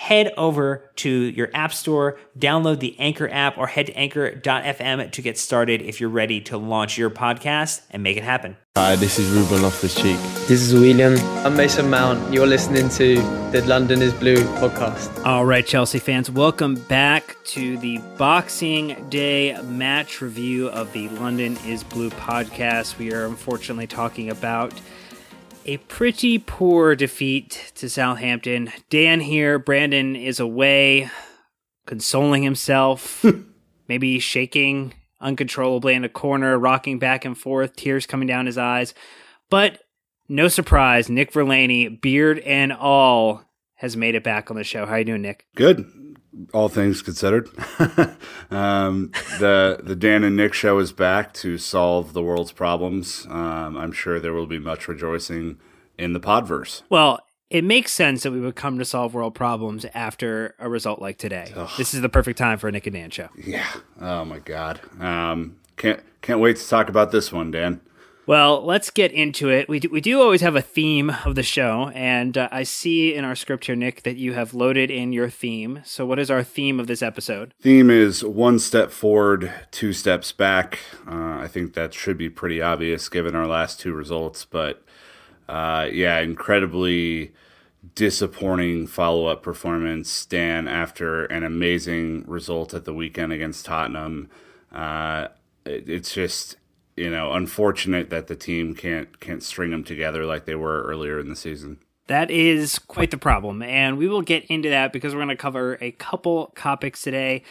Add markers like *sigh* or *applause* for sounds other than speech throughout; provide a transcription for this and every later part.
Head over to your app store, download the Anchor app, or head to anchor.fm to get started if you're ready to launch your podcast and make it happen. Hi, this is Ruben Loftus-Cheek. This is William. I'm Mason Mount. You're listening to the London is Blue podcast. All right, Chelsea fans, welcome back to the Boxing Day match review of the London is Blue podcast. We are unfortunately talking about a pretty poor defeat to Southampton. Dan here, Brandon is away, consoling himself, *laughs* maybe shaking uncontrollably in a corner, rocking back and forth, tears coming down his eyes. But no surprise, Nick Verlaney, beard and all, has made it back on the show. How are you doing, Nick? Good. All things considered, *laughs* um, the the Dan and Nick show is back to solve the world's problems. Um, I'm sure there will be much rejoicing in the Podverse. Well, it makes sense that we would come to solve world problems after a result like today. Ugh. This is the perfect time for a Nick and Dan show. Yeah. Oh my God. Um, can't can't wait to talk about this one, Dan. Well, let's get into it. We do, we do always have a theme of the show, and uh, I see in our script here, Nick, that you have loaded in your theme. So, what is our theme of this episode? Theme is one step forward, two steps back. Uh, I think that should be pretty obvious given our last two results, but uh, yeah, incredibly disappointing follow up performance, Dan, after an amazing result at the weekend against Tottenham. Uh, it, it's just you know, unfortunate that the team can't can't string them together like they were earlier in the season. That is quite the problem, and we will get into that because we're going to cover a couple topics today.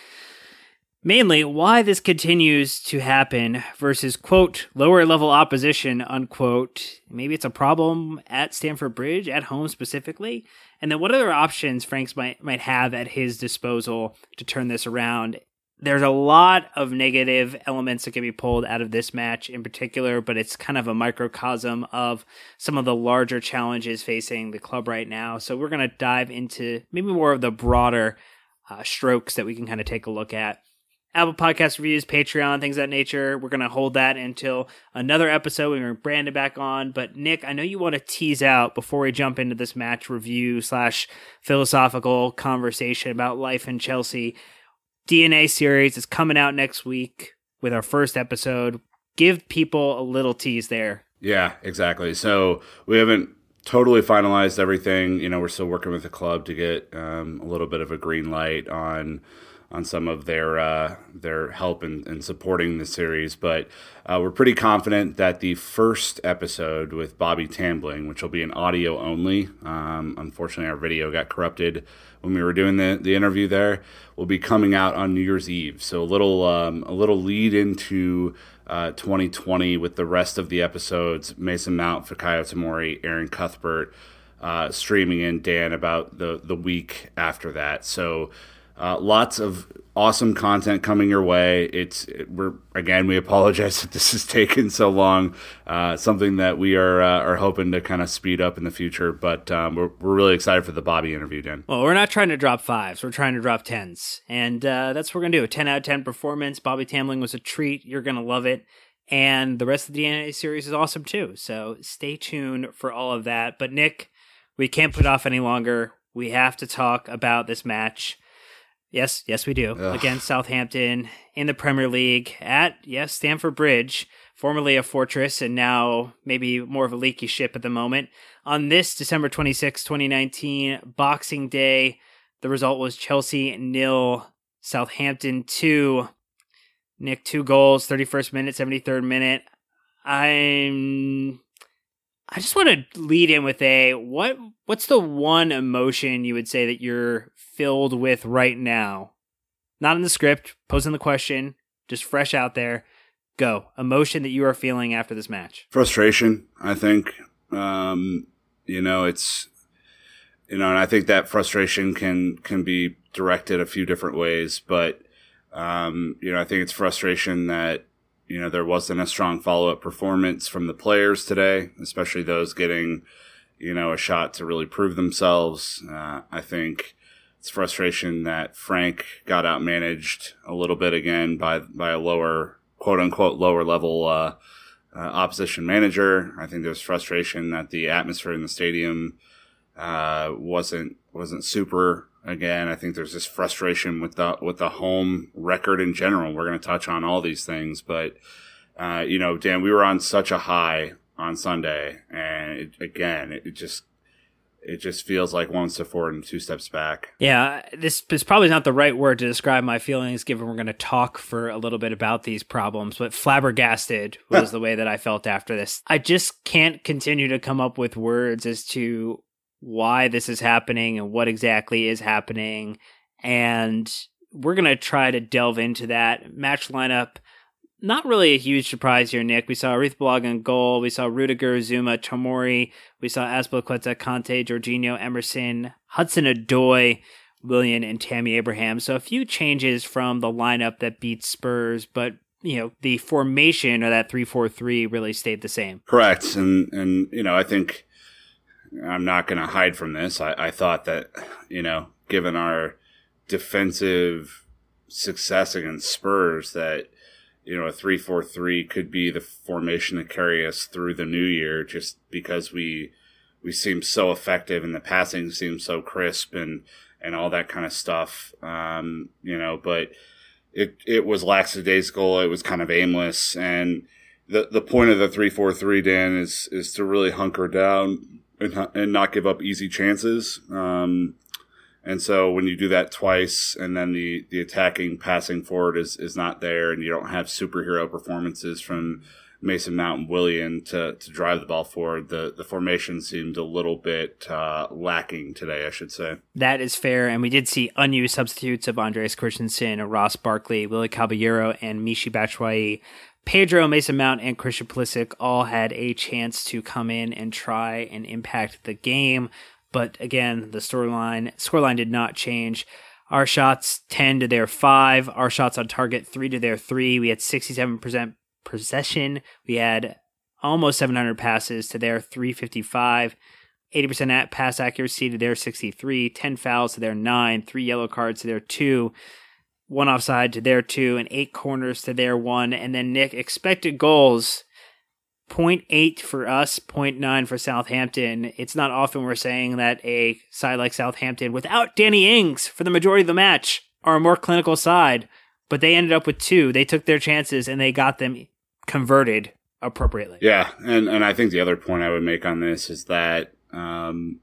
Mainly, why this continues to happen versus, quote, lower level opposition, unquote. Maybe it's a problem at Stamford Bridge, at home specifically. And then what other options Franks might, might have at his disposal to turn this around there's a lot of negative elements that can be pulled out of this match in particular, but it's kind of a microcosm of some of the larger challenges facing the club right now. So we're going to dive into maybe more of the broader uh, strokes that we can kind of take a look at. Apple Podcast reviews, Patreon, things of that nature. We're going to hold that until another episode. We bring Brandon back on. But Nick, I know you want to tease out before we jump into this match review slash philosophical conversation about life in Chelsea DNA series is coming out next week with our first episode. Give people a little tease there. Yeah, exactly. So we haven't totally finalized everything. You know, we're still working with the club to get um, a little bit of a green light on on some of their uh, their help in, in, supporting the series. But uh, we're pretty confident that the first episode with Bobby Tambling, which will be an audio only, um, unfortunately our video got corrupted when we were doing the, the interview there, will be coming out on New Year's Eve. So a little um, a little lead into uh, 2020 with the rest of the episodes: Mason Mount, Fikayo Tomori, Erin Cuthbert. Uh, streaming in Dan about the the week after that. So uh, lots of awesome content coming your way. It's we're again we apologize *laughs* that this has taken so long. Uh, something that we are uh, are hoping to kind of speed up in the future, but um, we're we're really excited for the Bobby interview, Dan. Well, we're not trying to drop fives. We're trying to drop tens, and uh, that's what we're gonna do. A ten out of ten performance. Bobby Tambling was a treat. You're gonna love it. And the rest of the DNA series is awesome too. So stay tuned for all of that. But Nick, we can't put off any longer. We have to talk about this match. Yes, yes, we do. Ugh. Against Southampton in the Premier League at, yes, Stamford Bridge, formerly a fortress and now maybe more of a leaky ship at the moment. On this December 26, 2019, Boxing Day, the result was Chelsea nil, Southampton 2. Nick, two goals, 31st minute, 73rd minute. I'm I just want to lead in with a what what's the one emotion you would say that you're filled with right now? Not in the script, posing the question, just fresh out there. Go. Emotion that you are feeling after this match. Frustration, I think. Um, you know, it's you know, and I think that frustration can can be directed a few different ways, but um, you know, I think it's frustration that you know, there wasn't a strong follow up performance from the players today, especially those getting, you know, a shot to really prove themselves. Uh, I think it's frustration that Frank got outmanaged a little bit again by by a lower quote unquote lower level uh, uh, opposition manager. I think there's frustration that the atmosphere in the stadium uh, wasn't wasn't super again. I think there's this frustration with the with the home record in general. We're going to touch on all these things, but uh, you know, Dan, we were on such a high on Sunday, and it, again, it just it just feels like one step forward and two steps back. Yeah, this is probably not the right word to describe my feelings, given we're going to talk for a little bit about these problems. But flabbergasted *laughs* was the way that I felt after this. I just can't continue to come up with words as to why this is happening and what exactly is happening. And we're going to try to delve into that match lineup. Not really a huge surprise here, Nick. We saw Arith in goal. We saw Rudiger, Zouma, Tomori. We saw Azpilicueta, Kanté, Jorginho, Emerson, Hudson Odoi, Willian, and Tammy Abraham. So a few changes from the lineup that beat Spurs, but you know the formation or that three four three really stayed the same. Correct, and and you know I think I'm not going to hide from this. I, I thought that, you know, given our defensive success against Spurs, that, you know, a 3 4 3 could be the formation to carry us through the new year just because we we seem so effective and the passing seems so crisp and, and all that kind of stuff. Um, you know, but it, it was lackadaisical. It was kind of aimless. And the, the point of the 3 4 3, Dan, is, is to really hunker down and, and not give up easy chances. Um, and so when you do that twice, and then the the attacking passing forward is is not there, and you don't have superhero performances from Mason Mount and Willian to, to drive the ball forward. The the formation seemed a little bit uh, lacking today, I should say. That is fair, and we did see unused substitutes of Andreas Christensen, Ross Barkley, Willy Caballero, and Michy Batshuayi Pedro, Mason Mount, and Christian Pulisic all had a chance to come in and try and impact the game. But again, the storyline scoreline did not change. Our shots 10 to their 5. Our shots on target 3 to their 3. We had 67% possession. We had almost 700 passes to their 355. 80% at pass accuracy to their 63. 10 fouls to their 9. 3 yellow cards to their 2 one offside to their two, and eight corners to their one. And then Nick expected goals 0.8 for us, 0.9 for Southampton. It's not often we're saying that a side like Southampton, without Danny Ings for the majority of the match, are a more clinical side, but they ended up with two. They took their chances and they got them converted appropriately. Yeah, and and I think the other point I would make on this is that um,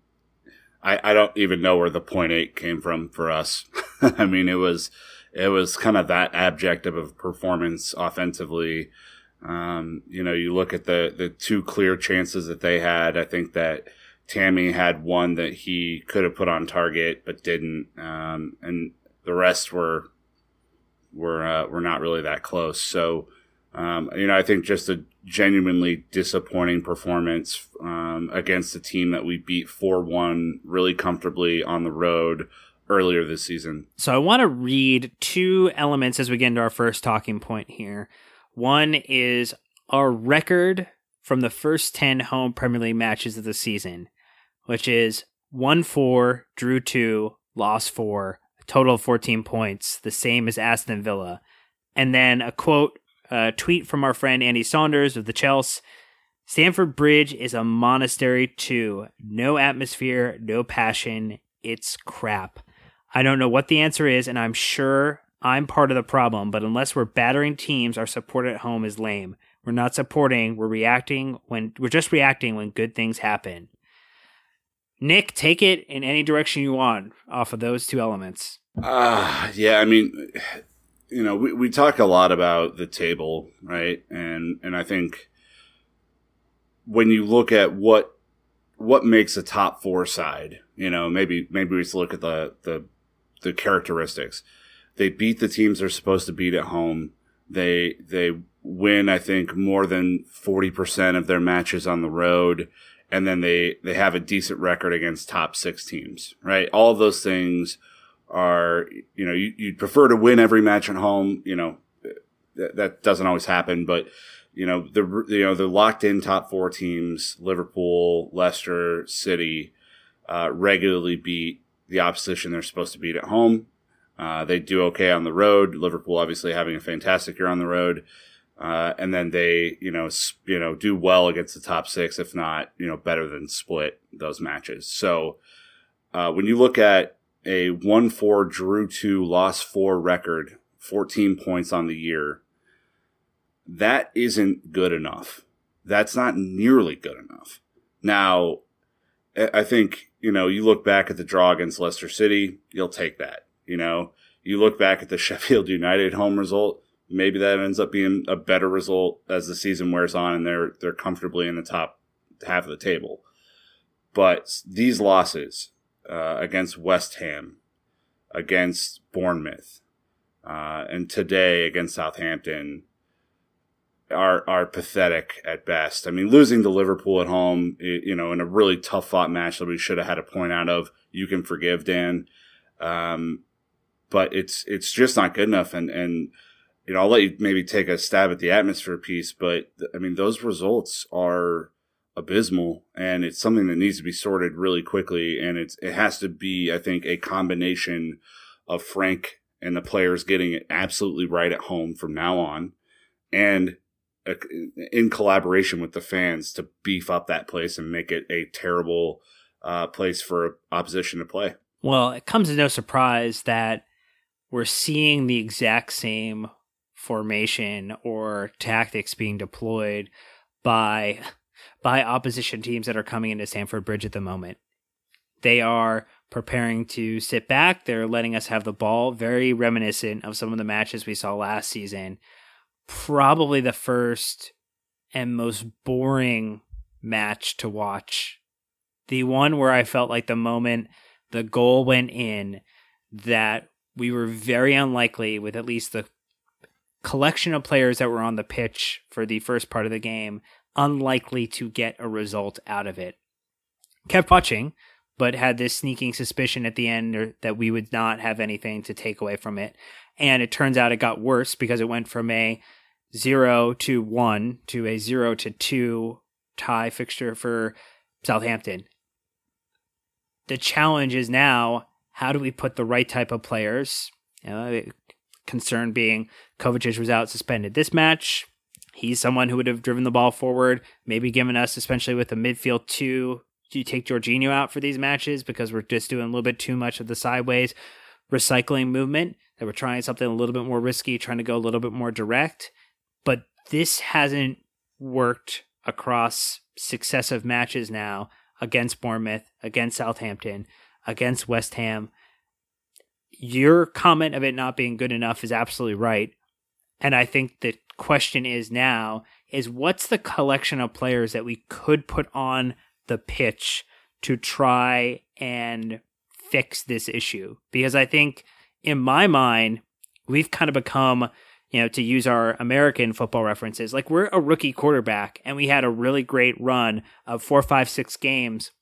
I I don't even know where the 0.8 came from for us. *laughs* I mean, it was it was kind of that abject of a performance offensively. Um, you know, you look at the the two clear chances that they had. I think that Tammy had one that he could have put on target but didn't, um, and the rest were were uh, were not really that close. So, um, you know, I think just a genuinely disappointing performance um, against a team that we beat four one really comfortably on the road earlier this season. So I want to read two elements as we get into our first talking point here. One is our record from the first 10 home Premier League matches of the season, which is 1 4, drew 2, lost 4, total of 14 points, the same as Aston Villa. And then a quote, a tweet from our friend Andy Saunders of the Chelsea. Stamford Bridge is a monastery too. No atmosphere, no passion. It's crap. I don't know what the answer is, and I'm sure I'm part of the problem, but unless we're battering teams, our support at home is lame. We're not supporting, we're reacting when we're just reacting when good things happen. Nick, take it in any direction you want off of those two elements. Uh, yeah, I mean, you know, we, we talk a lot about the table, right? And and I think when you look at what what makes a top four side, you know, maybe maybe we just look at the the the characteristics. They beat the teams they're supposed to beat at home. They they win, I think, more than forty percent of their matches on the road, and then they they have a decent record against top six teams. Right, all of those things are you know you, you'd prefer to win every match at home. You know that, that doesn't always happen, but you know the you know the locked in top four teams: Liverpool, Leicester, City, uh, regularly beat the opposition they're supposed to beat at home. Uh, they do okay on the road. Liverpool obviously having a fantastic year on the road. Uh, and then they, you know, sp- you know, do well against the top six, if not, you know, better than split those matches. So, uh, when you look at a one four drew two lost four record, 14 points on the year, that isn't good enough. That's not nearly good enough. Now, I think, you know, you look back at the draw against Leicester City, you'll take that. You know, you look back at the *laughs* Sheffield United home result, maybe that ends up being a better result as the season wears on and they're they're comfortably in the top half of the table. But these losses uh, against West Ham, against Bournemouth, uh, and today against Southampton are are pathetic at best. I mean, losing to Liverpool at home, you know, in a really tough fought match that we should have had a point out of, you can forgive Dan. Um, but it's it's just not good enough. And and you know, I'll let you maybe take a stab at the atmosphere piece, but I mean, those results are abysmal, and it's something that needs to be sorted really quickly. And it's it has to be, I think, a combination of Frank and the players getting it absolutely right at home from now on, and in collaboration with the fans to beef up that place and make it a terrible uh, place for opposition to play. Well, it comes as no surprise that we're seeing the exact same formation or tactics being deployed by by opposition teams that are coming into Stamford Bridge at the moment. They are preparing to sit back. They're letting us have the ball, very reminiscent of some of the matches we saw last season. Probably the first and most boring match to watch. The one where I felt like the moment the goal went in that we were very unlikely with at least the collection of players that were on the pitch for the first part of the game, unlikely to get a result out of it. Kept watching, but had this sneaking suspicion at the end that we would not have anything to take away from it. And it turns out it got worse because it went from a zero to one to a zero to two tie fixture for Southampton. The challenge is now how do we put the right type of players? You know, concern being Kovacic was out suspended this match. He's someone who would have driven the ball forward, maybe given us, especially with the midfield two. Do you take Jorginho out for these matches because we're just doing a little bit too much of the sideways recycling movement? That we're trying something a little bit more risky, trying to go a little bit more direct. But this hasn't worked across successive matches now against Bournemouth, against Southampton against West Ham. your comment of it not being good enough is absolutely right. And I think the question is now is what's the collection of players that we could put on the pitch to try and fix this issue? Because I think in my mind, we've kind of become, you know, to use our American football references, like we're a rookie quarterback and we had a really great run of four, five, six games.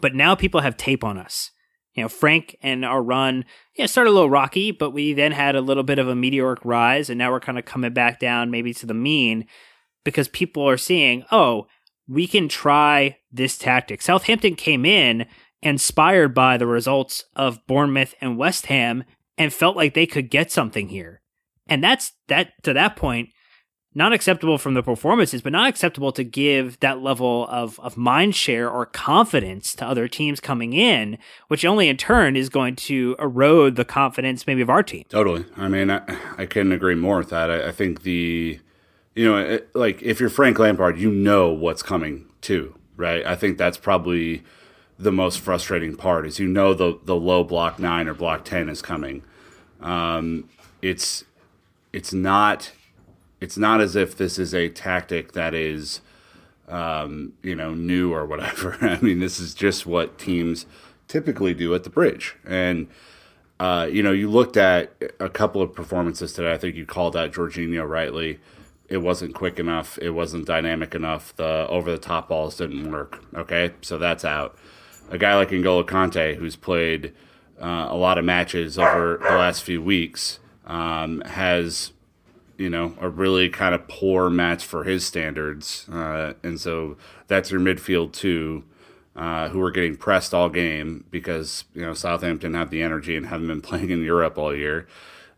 But now people have tape on us you know, Frank and our run, yeah, started a little rocky, but we then had a little bit of a meteoric rise, and now we're kind of coming back down maybe to the mean because people are seeing, oh, we can try this tactic. Southampton came in inspired by the results of Bournemouth and West Ham and felt like they could get something here. And that's that to that point, not acceptable from the performances, but not acceptable to give that level of, of mind share or confidence to other teams coming in, which only in turn is going to erode the confidence maybe of our team. Totally. I mean, I, I couldn't agree more with that. I, I think the, you know, it, like if you're Frank Lampard, you know what's coming too, right? I think that's probably the most frustrating part is you know the the low block nine or block ten is coming. Um, it's it's not it's not as if this is a tactic that is, um, you know, new or whatever. *laughs* I mean, this is just what teams typically do at the bridge. And, uh, you know, you looked at a couple of performances today. I think you called out Jorginho rightly. It wasn't quick enough. It wasn't dynamic enough. The over the top balls didn't work. Okay, so that's out. A guy like N'Golo Kanté, who's played uh, a lot of matches over the last few weeks, um, has you know, a really kind of poor match for his standards. Uh, and so that's your midfield too, uh, who are getting pressed all game because, you know, Southampton have the energy and haven't been *laughs* playing in Europe all year,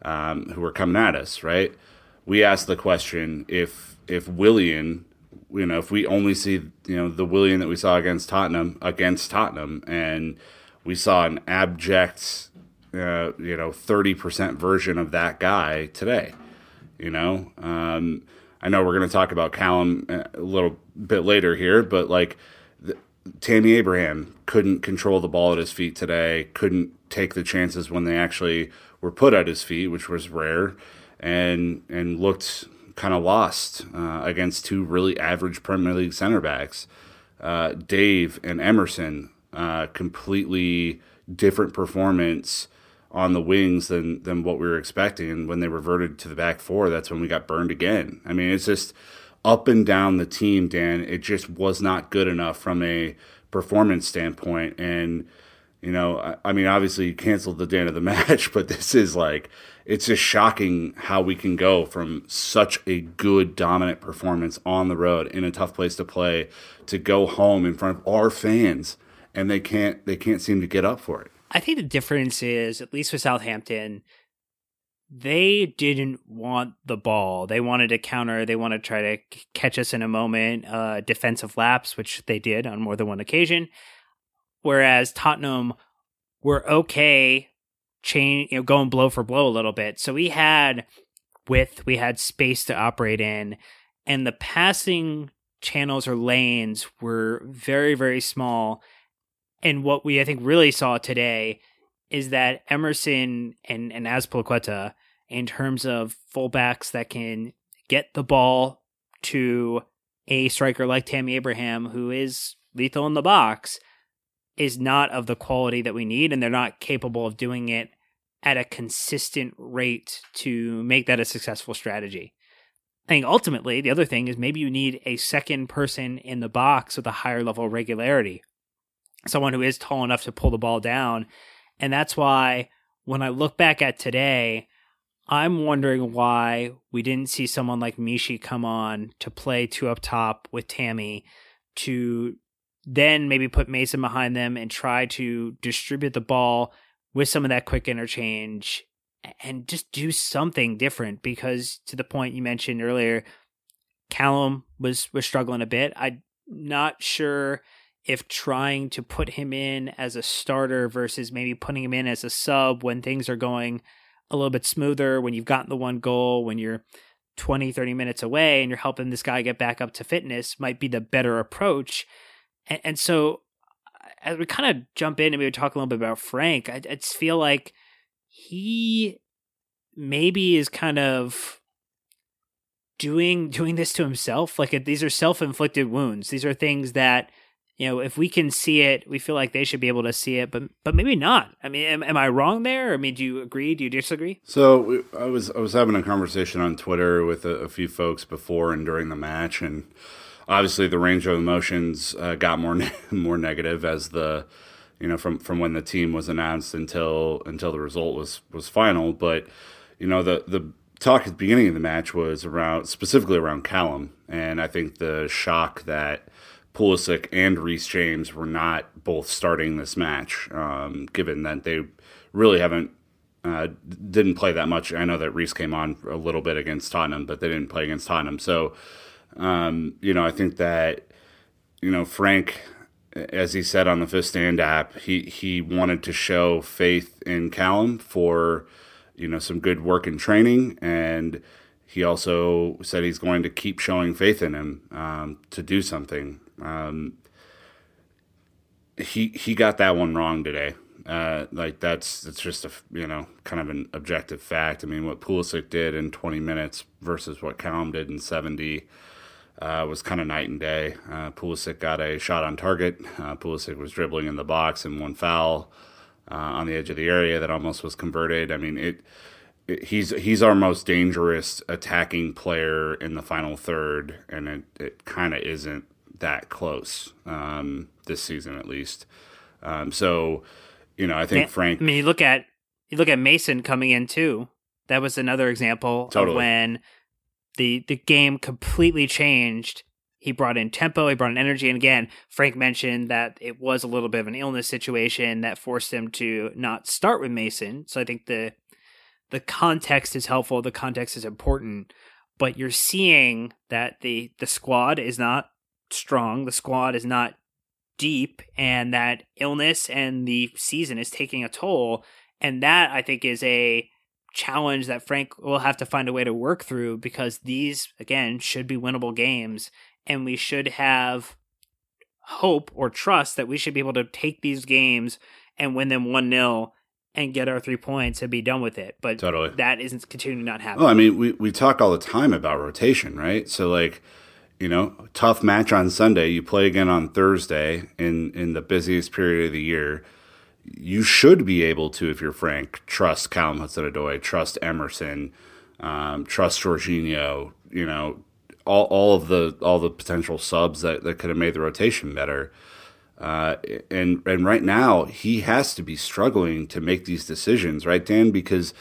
um, who are coming at us, right? We asked the question if if Willian, you know, if we only see, you know, the Willian that we saw against Tottenham against Tottenham and we saw an abject, uh, you know, 30% version of that guy today you know, um, I know we're going to talk about Callum a little bit later here, but like the, Tammy Abraham couldn't control the ball at his feet today, couldn't take the chances when they actually were put at his feet, which was rare, and and looked kind of lost uh, against two really average Premier League center backs. Uh, Dave and Emerson, uh, completely different performance on the wings than than what we were expecting. And when they reverted to the back four, that's when we got burned again. I mean, it's just up and down the team, Dan. It just was not good enough from a performance standpoint. And you know, I, I mean, obviously you canceled the day of the *laughs* match, but this is like it's just shocking how we can go from such a good dominant performance on the road in a tough place to play to go home in front of our fans and they can't they can't seem to get up for it. I think the difference is, at least with Southampton, they didn't want the ball. They wanted to counter. They wanted to try to catch us in a moment, uh, defensive lapse, which they did on more than one occasion. Whereas Tottenham were okay, chain, you know, going blow for blow a little bit. So we had width, we had space to operate in, and the passing channels or lanes were very, very small and what we I think really saw today is that Emerson and and Azpilicueta, in terms of fullbacks that can get the ball to a striker like Tammy Abraham, who is lethal in the box, is not of the quality that we need, and they're not capable of doing it at a consistent rate to make that a successful strategy. I think ultimately the other thing is maybe you need a second person in the box with a higher level of regularity someone who is tall enough to pull the ball down. And that's why when I look back at today, I'm wondering why we didn't see someone like Michy come on to play two up top with Tammy to then maybe put Mason behind them and try to distribute the ball with some of that quick interchange and just do something different because to the point you mentioned earlier Callum was was struggling a bit. I'm not sure if trying to put him in as a starter versus maybe putting him in as a sub when things are going a little bit smoother, when you've gotten the one goal, when you're 20, 30 minutes away and you're helping this guy get back up to fitness might be the better approach. And, and so as we kind of jump in and maybe talk a little bit about Frank, I, I just feel like he maybe is kind of doing doing this to himself. Like these are self inflicted wounds. These are things that you know if we can see it, we feel like they should be able to see it, but but maybe not. I mean, am, am I wrong there? I mean, do you agree? Do you disagree? So I was I was having a conversation on Twitter with a, a few folks before and during the match, and obviously the range of emotions uh, got more *laughs* more negative as the you know from from when the team was announced until until the result was was final, but you know the the talk at the beginning of the match was around specifically around Callum, and I think the shock that Pulisic and Reece James were not both starting this match, um, given that they really haven't uh, didn't play that much. I know that Reece came on a little bit against Tottenham, but they didn't play against Tottenham. So, um, you know, I think that you know Frank, as he said on the Fifth Stand app, he he wanted to show faith in Callum for you know some good work and training, and he also said he's going to keep showing faith in him um, to do something. Um, he he got that one wrong today. Uh, like that's it's just a you know kind of an objective fact. I mean, what Pulisic did in 20 minutes versus what Callum did in 70 uh, was kind of night and day. Uh, Pulisic got a shot on target. Uh, Pulisic was dribbling in the box and one foul uh, on the edge of the area that almost was converted. I mean, it, he's he's our most dangerous attacking player in the final third, and it, it kind of isn't that close um, this season, at least. Um, so, you know, I think Frank. I mean, you look at you look at Mason coming in too. That was another example totally. of when the the game completely changed he brought in tempo, he brought in energy. And again, Frank mentioned that it was a little bit of an illness situation that forced him to not start with Mason. So I think the the context is helpful, the context is important, but you're seeing that the the squad is not strong, the squad is not deep, and that illness and the season is taking a toll. And that I think is a challenge that Frank will have to find a way to work through because these again should be winnable games and we should have hope or trust that we should be able to take these games and win them 1 0 and get our three points and be done with it. But totally. that isn't continuing to not happen. Well, I mean, we, we talk all the time about rotation, right? So, like, you know, tough match on Sunday, you play again on Thursday in, in the busiest period of the year. You should be able to, if you're Frank, trust Callum Hudson-Odoi, trust Emerson, um, trust Jorginho, you know, all, all of the all the potential subs that, that could have made the rotation better. Uh, and and right now he has to be struggling to make these decisions, right, Dan? Because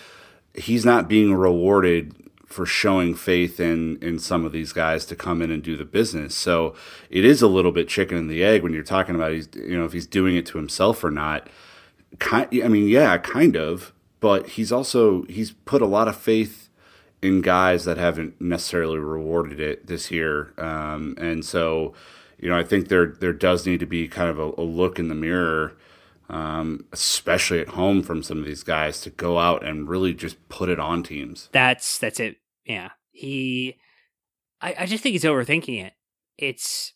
he's not being rewarded for showing faith in in some of these guys to come in and do the business. So it is a little bit chicken and the egg when you're talking about he's you know if he's doing it to himself or not. Kind, I mean, yeah, kind of, but he's also he's put a lot of faith in guys that haven't necessarily rewarded it this year. Um, and so, you know, I think there there does need to be kind of a, a look in the mirror, um, especially at home from some of these guys to go out and really just put it on teams. That's that's it. Yeah, he. I, I just think he's overthinking it. It's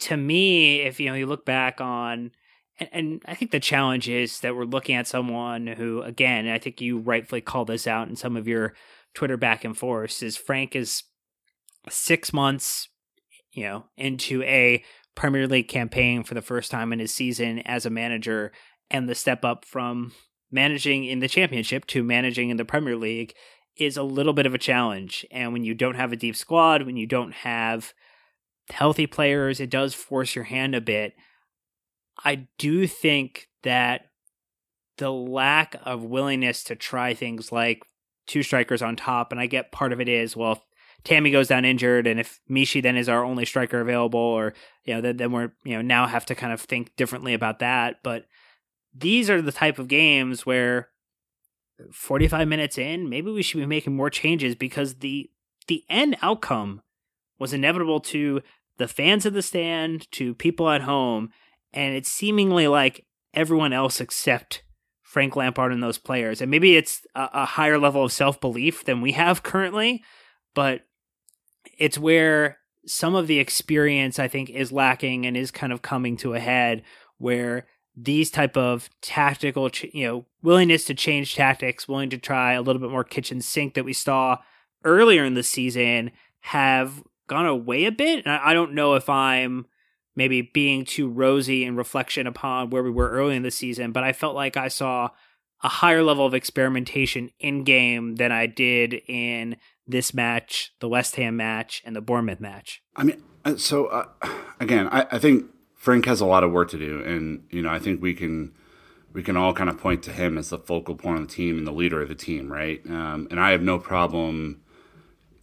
to me, if you know, you look back on. And, and I think the challenge is that we're looking at someone who, again, I think you rightfully call this out in some of your Twitter back and forth is Frank is six months, you know, into a Premier League campaign for the first time in his season as a manager, and the step up from managing in the championship to managing in the Premier League is a little bit of a challenge. And when you don't have a deep squad, when you don't have healthy players, it does force your hand a bit. I do think that the lack of willingness to try things like two strikers on top, and I get part of it is well, Tammy goes down injured, and if Michy then is our only striker available, or you know, then, then we're you know now have to kind of think differently about that. But these are the type of games where 45 minutes in, maybe we should be making more changes because the the end outcome was inevitable to the fans of the stand, to people at home, and it's seemingly like everyone else except Frank Lampard and those players. And maybe it's a, a higher level of self belief than we have currently, but it's where some of the experience I think is lacking and is kind of coming to a head where these type of tactical, you know, willingness to change tactics, willing to try a little bit more kitchen sink that we saw earlier in the season have gone away a bit. And I don't know if I'm maybe being too rosy in reflection upon where we were early in the season, but I felt like I saw a higher level of experimentation in game than I did in this match, the West Ham match, and the Bournemouth match. I mean, uh, so uh, again, I, I think Frank has a lot of work to do, and you know, I think we can we can all kind of point to him as the focal point of the team and the leader of the team, right? Um, and I have no problem.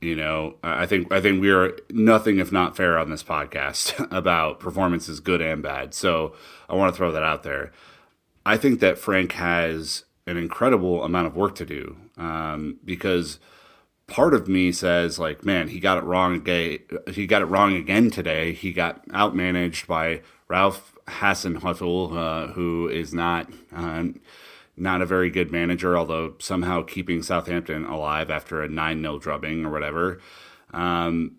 You know, I think I think we are nothing if not fair on this podcast *laughs* about performances, good and bad. So I want to throw that out there. I think that Frank has an incredible amount of work to do um, because part of me says like, man, he got it wrong again. He got it wrong again today. He got outmanaged by Ralph Hasenhüttl, uh, who is not uh, not a very good manager, although somehow keeping Southampton alive after a nine 0 drubbing or whatever. Um,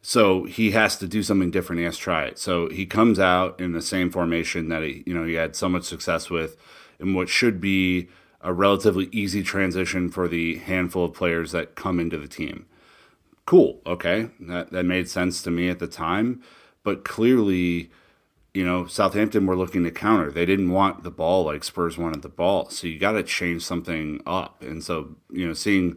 so he has to do something different. He has to try it. So he comes out in the same formation that he, you know, he had so much success with, in what should be a relatively easy transition for the handful of players that come into the team. Cool. Okay. That, that made sense to me at the time. But clearly, you know, Southampton were looking to counter. They didn't want the ball like Spurs wanted the ball. So you got to change something up. And so, you know, seeing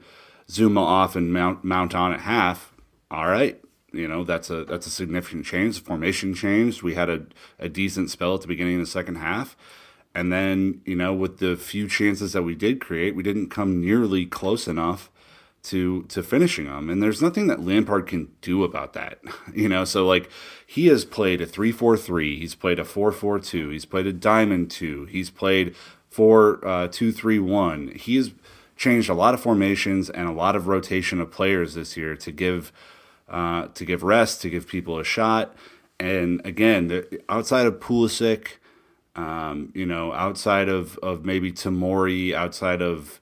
Zouma off and Mount, Mount on at half, all right. You know, that's a that's a significant change. The formation changed. We had a, a decent spell at the beginning of the second half and then, you know, with the few chances that we did create, we didn't come nearly close enough to to finishing them. And there's nothing that Lampard can do about that. *laughs* You know, so like he has played a 3-4-3, he's played a 4-4-2, he's played a diamond 2, he's played 4-2-3-1. Uh, he has changed a lot of formations and a lot of rotation of players this year to give uh, to give rest, to give people a shot. And again, the, outside of Pulisic, um, you know, outside of, of maybe Tomori, outside of,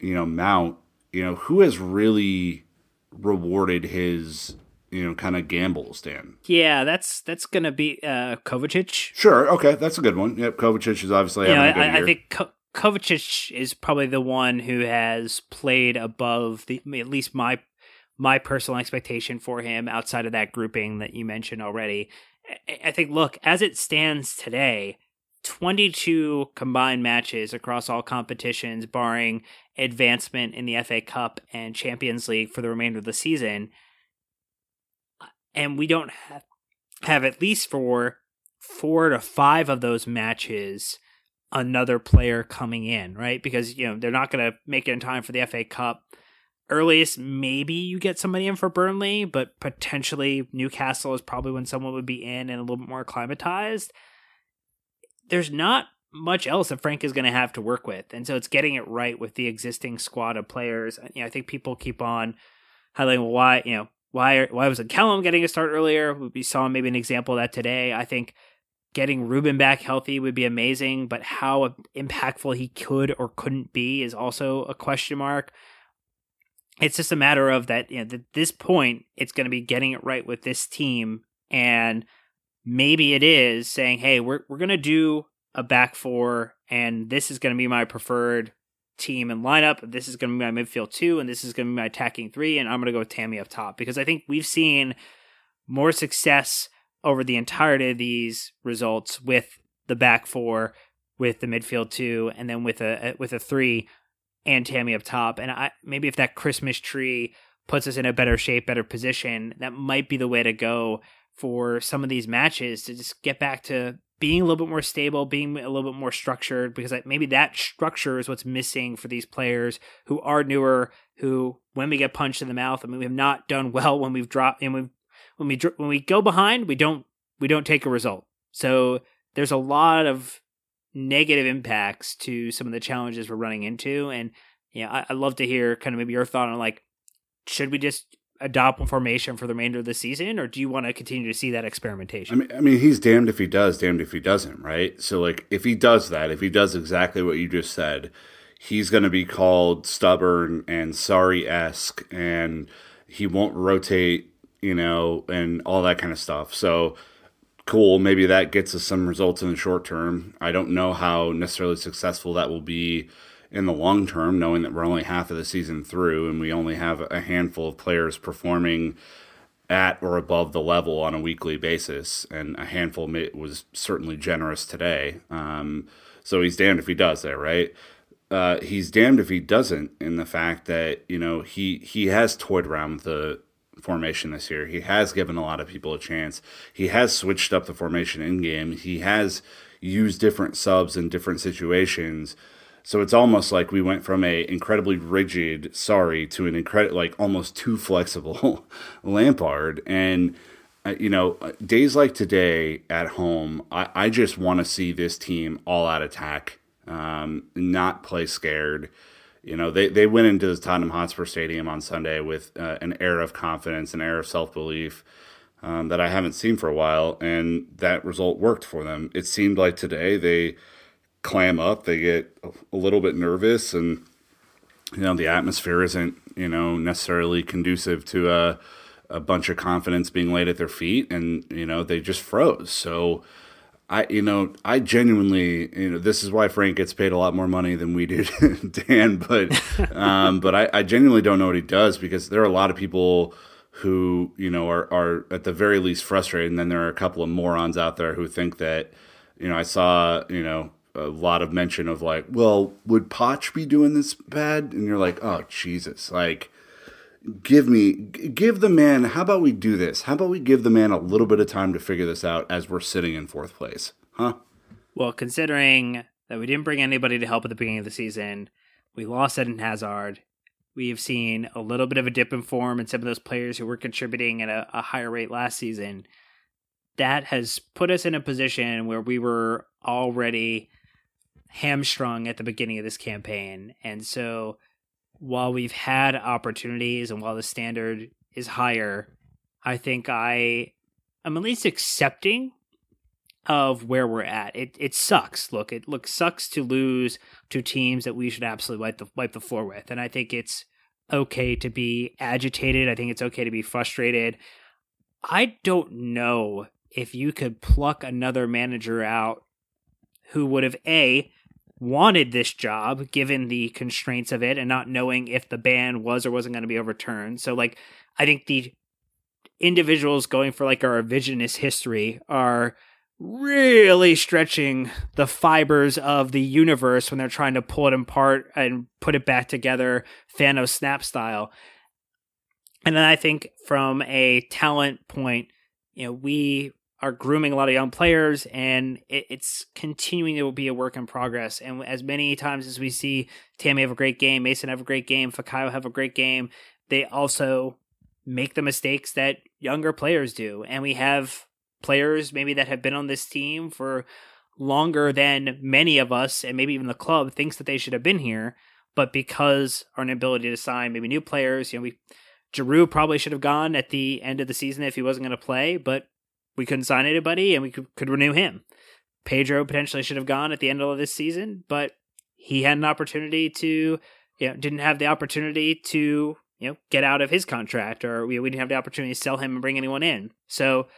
you know, Mount, you know, who has really rewarded his, you know, kind of gambles, Dan? Yeah, that's that's going to be uh, Kovacic. Sure. Okay. That's a good one. Yep. Kovacic is obviously you know, I, I, think Ko- Kovacic is probably the one who has played above the, at least my, my personal expectation for him outside of that grouping that you mentioned already. I think, look, as it stands today, 22 combined matches across all competitions, barring advancement in the FA Cup and Champions League for the remainder of the season. And we don't have, have at least for four to five of those matches another player coming in, right? Because, you know, they're not going to make it in time for the FA Cup. Earliest, maybe you get somebody in for Burnley, but potentially Newcastle is probably when someone would be in and a little bit more acclimatized there's not much else that Frank is going to have to work with. And so it's getting it right with the existing squad of players. You know, I think people keep on highlighting why, you know, why why was Callum getting a start earlier? We saw maybe an example of that today. I think getting Ruben back healthy would be amazing, but how impactful he could or couldn't be is also a question mark. It's just a matter of that, you know, at this point, it's going to be getting it right with this team and – maybe it is saying, "Hey, we're we're gonna do a back four, and this is gonna be my preferred team and lineup. This is gonna be my midfield two, and this is gonna be my attacking three, and I'm gonna go with Tammy up top because I think we've seen more success over the entirety of these results with the back four, with the midfield two, and then with a with a three and Tammy up top. And I maybe if that Christmas tree puts us in a better shape, better position, that might be the way to go for some of these matches to just get back to being a little bit more stable, being a little bit more structured, because maybe that structure is what's missing for these players who are newer. Who, when we get punched in the mouth, I mean, we have not done well when we've dropped and we when we when we go behind, we don't we don't take a result. So there's a lot of negative impacts to some of the challenges we're running into, and yeah, I, I'd love to hear kind of maybe your thought on like, should we just adopt a formation for the remainder of the season, or do you want to continue to see that experimentation? I mean, I mean, he's damned if he does, damned if he doesn't, right? So, like, if he does that, if he does exactly what you just said, he's going to be called stubborn and Sarri esque, and he won't rotate, you know, and all that kind of stuff. So, cool. Maybe that gets us some results in the short term. I don't know how necessarily successful that will be in the long term, knowing that we're only half of the season through and we only have a handful of players performing at or above the level on a weekly basis. And a handful was certainly generous today. Um, so he's damned if he does there, right? Uh, he's damned if he doesn't in the fact that you know he he has toyed around with the formation this year. He has given a lot of people a chance. He has switched up the formation in game. He has used different subs in different situations. So it's almost like we went from a incredibly rigid Sarri to an incredible like almost too flexible *laughs* Lampard and uh, you know days like today at home I, I just want to see this team all out attack um, not play scared you know, they, they went into the Tottenham Hotspur Stadium on Sunday with uh, an air of confidence, an air of self belief um, that I haven't seen for a while, and that result worked for them. It seemed like today they clam up, they get a little bit nervous, and you know the atmosphere isn't you know necessarily conducive to a a bunch of confidence being laid at their feet, and you know they just froze. So I, you know, I genuinely, you know, this is why Frank gets paid a lot more money than we do, *laughs* Dan. But, um, but I, I genuinely don't know what he does because there are a lot of people who, you know, are are at the very least frustrated, and then there are a couple of morons out there who think that, you know, I saw, you know, a lot of mention of like, well, would Poch be doing this bad? And you're like, oh Jesus, like give me give the man how about we do this? How about we give the man a little bit of time to figure this out as we're sitting in fourth place? Huh? Well considering that we didn't bring anybody to help at the beginning of the season we lost Eden Hazard. We have seen a little bit of a dip in form in some of those players who were contributing at a, a higher rate last season. That has put us in a position where we were already hamstrung at the beginning of this campaign and so while we've had opportunities and while the standard is higher, I think I am at least accepting of where we're at. It it sucks. Look, it looks sucks to lose to teams that we should absolutely wipe the wipe the floor with. And I think it's okay to be agitated. I think it's okay to be frustrated. I don't know if you could pluck another manager out who would have a wanted this job given the constraints of it and not knowing if the ban was or wasn't going to be overturned. So like I think the individuals going for like our revisionist history are really stretching the fibers of the universe when they're trying to pull it apart and put it back together Thanos snap style. And then I think from a talent point, you know, we are grooming a lot of young players, and it, it's continuing to be a work in progress. And as many times as we see Tammy have a great game, Mason have a great game, Fikayo have a great game, they also make the mistakes that younger players do. And we have players maybe that have been on this team for longer than many of us, and maybe even the club thinks that they should have been here. But because our inability to sign maybe new players, you know, we Giroud probably should have gone at the end of the season if he wasn't going to play, but we couldn't sign anybody and we could, could renew him. Pedro potentially should have gone at the end of this season, but he had an opportunity to, you know, didn't have the opportunity to, you know, get out of his contract or we, we didn't have the opportunity to sell him and bring anyone in. So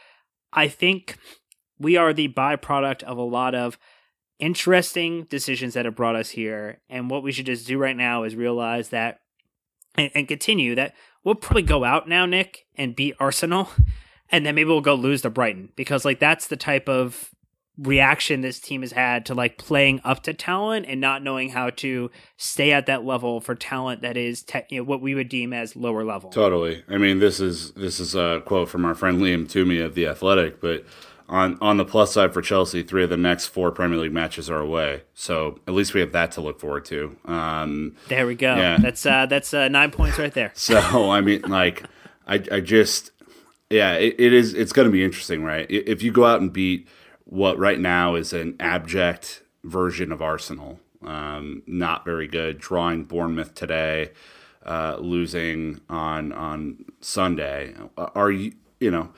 I think we are the byproduct of a lot of interesting decisions that have brought us here. And what we should just do right now is realize that and, and continue that we'll probably go out now, Nick, and beat Arsenal *laughs* and then maybe we'll go lose to Brighton because like that's the type of reaction this team has had to like playing up to talent and not knowing how to stay at that level for talent that is te- you know, what we would deem as lower level. Totally. I mean, this is this is a quote from our friend Liam Twomey of the Athletic, but on on the plus side for Chelsea, three of the next four Premier League matches are away, so at least we have that to look forward to. Um, there we go. Yeah. That's uh, that's uh, nine points right there. *laughs* so I mean, like, I I just yeah, it, it is. It's going to be interesting, right? If you go out and beat what right now is an abject version of Arsenal, um, not very good, drawing Bournemouth today, uh, losing on on Sunday. Are you you know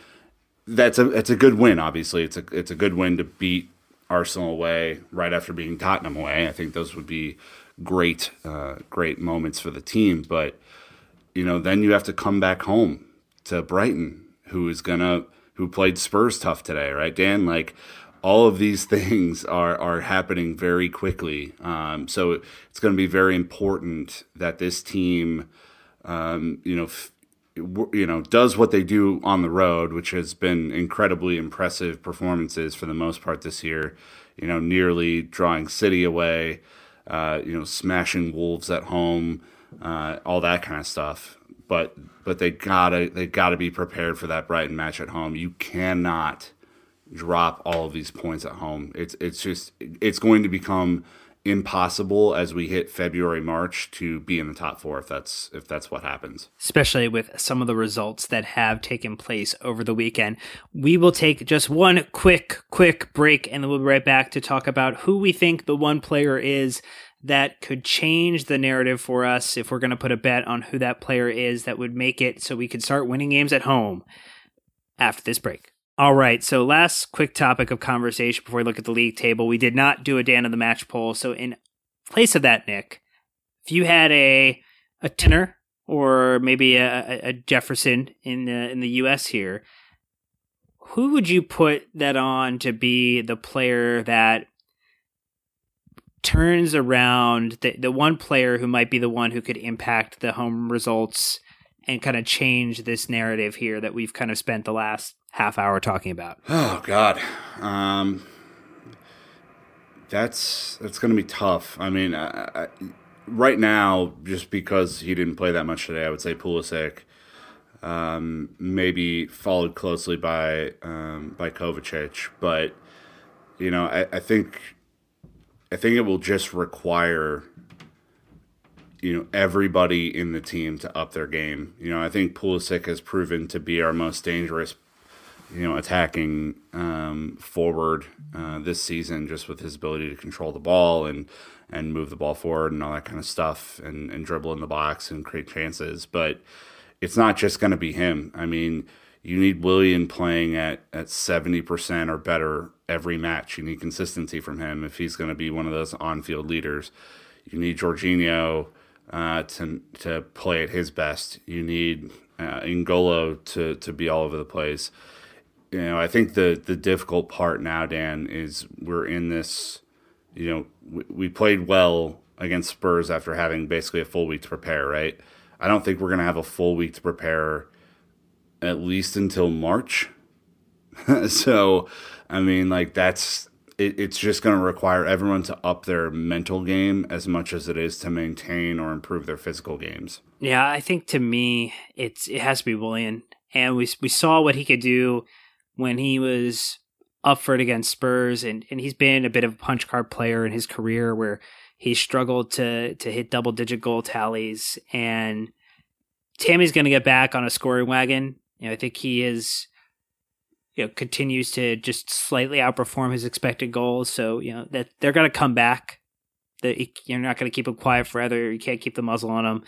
that's a it's a good win. Obviously, it's a it's a good win to beat Arsenal away right after being Tottenham away. I think those would be great uh, great moments for the team. But you know, then you have to come back home to Brighton who is gonna who played Spurs tough today, right, Dan? Like all of these *laughs* things are are happening very quickly. Um, so it's going to be very important that this team, um, you know. You know, does what they do on the road, which has been incredibly impressive performances for the most part this year. You know, nearly drawing City away, uh, you know, smashing Wolves at home, uh, all that kind of stuff. But but they gotta they gotta be prepared for that Brighton match at home. You cannot drop all of these points at home. It's it's just it's going to become impossible as we hit February March to be in the top 4 if that's if that's what happens. Especially with some of the results that have taken place over the weekend. We will take just one quick quick break and then we'll be right back to talk about who we think the one player is that could change the narrative for us if we're going to put a bet on who that player is that would make it so we could start winning games at home after this break. All right. So, last quick topic of conversation before we look at the league table. We did not do a Dan of the match poll. So, in place of that, Nick, if you had a a tenner or maybe a, a Jefferson in the in the U.S. here, who would you put that on to be the player that turns around the the one player who might be the one who could impact the home results and kind of change this narrative here that we've kind of spent the last half hour talking about? Oh God, um, that's that's going to be tough. I mean, I, I, right now, just because he didn't play that much today, I would say Pulisic. Um, maybe followed closely by um, by Kovacic, but you know, I, I think I think it will just require you know everybody in the team to up their game. You know, I think Pulisic has proven to be our most dangerous you know, attacking um, forward uh, this season, just with his ability to control the ball and and move the ball forward and all that kind of stuff, and, and dribble in the box and create chances. But it's not just going to be him. I mean, you need Willian playing at at seventy percent or better every match. You need consistency from him if he's going to be one of those on field leaders. You need Jorginho uh, to to play at his best. You need uh, N'Golo to to be all over the place you know, I think the the difficult part now, Dan, is we're in this. You know, we, we played well against Spurs after having basically a full week to prepare. Right? I don't think we're gonna have a full week to prepare at least until March. *laughs* so, I mean, like that's it, it's just going to require everyone to up their mental game as much as it is to maintain or improve their physical games. Yeah, I think to me, it's it has to be Willian, and we we saw what he could do when he was up for it against Spurs, and, and he's been a bit of a punch card player in his career where he struggled to to hit double digit goal tallies. And Tammy's going to get back on a scoring wagon. You know, I think he is. You know, continues to just slightly outperform his expected goals. So you know that they're going to come back. That you're not going to keep him quiet forever. You can't keep the muzzle on him.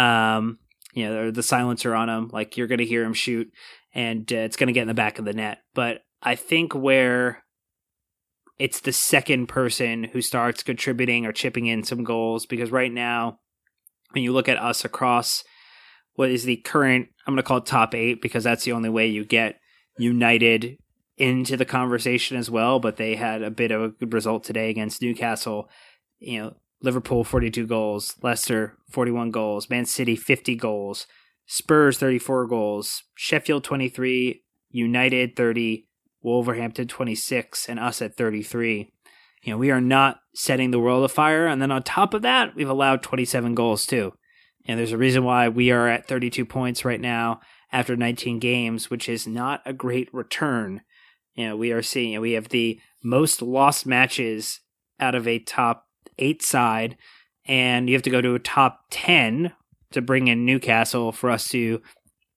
Um, you know, or the silencer on him. Like you're going to hear him shoot, and uh, it's going to get in the back of the net. But I think where it's the second person who starts contributing or chipping in some goals, because right now, when you look at us across what is the current, I'm going to call it top eight, because that's the only way you get United into the conversation as well. But they had a bit of a good result today against Newcastle. You know, Liverpool 42 goals, Leicester 41 goals, Man City 50 goals. Spurs 34 goals, Sheffield 23, United 30, Wolverhampton 26, and us at 33. You know, we are not setting the world afire. And then on top of that, we've allowed 27 goals too. And there's a reason why we are at 32 points right now after 19 games, which is not a great return. You know, we are seeing, we have the most lost matches out of a top eight side, and you have to go to a top 10 to bring in Newcastle for us to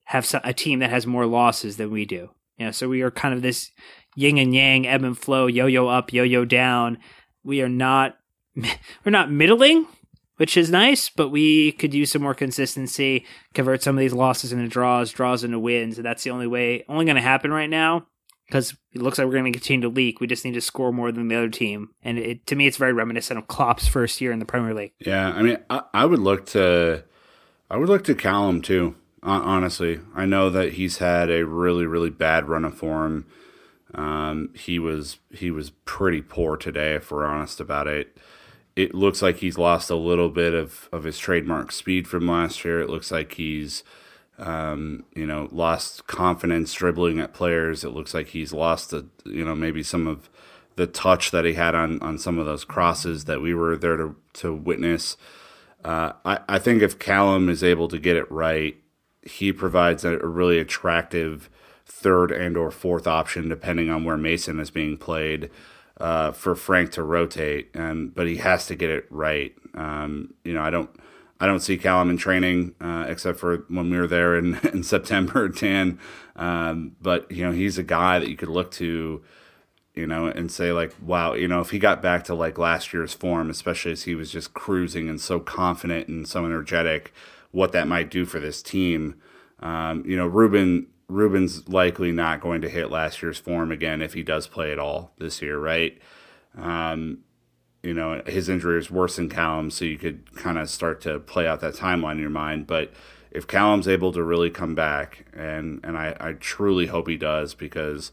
have a team that has more losses than we do. You know, so we are kind of this yin and yang, ebb and flow, yo-yo up, yo-yo down. We are not *laughs* we're not middling, which is nice, but we could use some more consistency, convert some of these losses into draws, draws into wins, and that's the only way only going to happen right now because it looks like we're going to continue to leak. We just need to score more than the other team, and it, to me, it's very reminiscent of Klopp's first year in the Premier League. Yeah, I mean, I, I would look to I would look to Callum too. Honestly, I know that he's had a really, really bad run of form. Um, he was he was pretty poor today, if we're honest about it. It looks like he's lost a little bit of, of his trademark speed from last year. It looks like he's um, you know lost confidence dribbling at players. It looks like he's lost a, you know maybe some of the touch that he had on on some of those crosses that we were there to to witness. Uh, I, I think if Callum is able to get it right, he provides a, a really attractive third and or fourth option depending on where Mason is being played uh, for Frank to rotate. Um, but he has to get it right. Um, you know, I don't I don't see Callum in training uh, except for when we were there in, *laughs* in September, *laughs* Dan. Um, but you know, he's a guy that you could look to you know, and say like, wow, you know, if he got back to like last year's form, especially as he was just cruising and so confident and so energetic, what that might do for this team. Um, you know, Ruben Ruben's likely not going to hit last year's form again if he does play at all this year, right? Um, you know, his injury is worse than Callum, so you could kind of start to play out that timeline in your mind. But if Callum's able to really come back, and and I, I truly hope he does because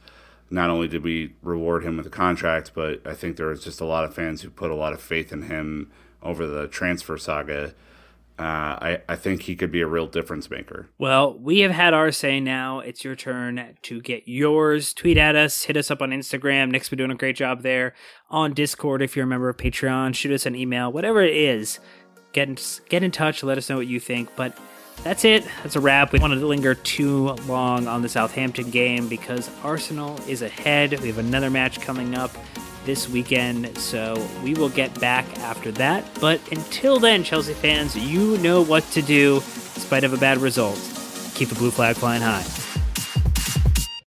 not only did we reward him with a contract, but I think there was just a lot of fans who put a lot of faith in him over the transfer saga. Uh, I, I think he could be a real difference maker. Well, we have had our say now. It's your turn to get yours. Tweet at us, hit us up on Instagram. Nick's been doing a great job there. On Discord, if you're a member of Patreon, shoot us an email, whatever it is. Get in, get in touch, let us know what you think. But that's it. That's a wrap. We wanted to linger too long on the Southampton game because Arsenal is ahead. We have another match coming up this weekend, so we will get back after that. But until then, Chelsea fans, you know what to do in spite of a bad result. Keep the blue flag flying high.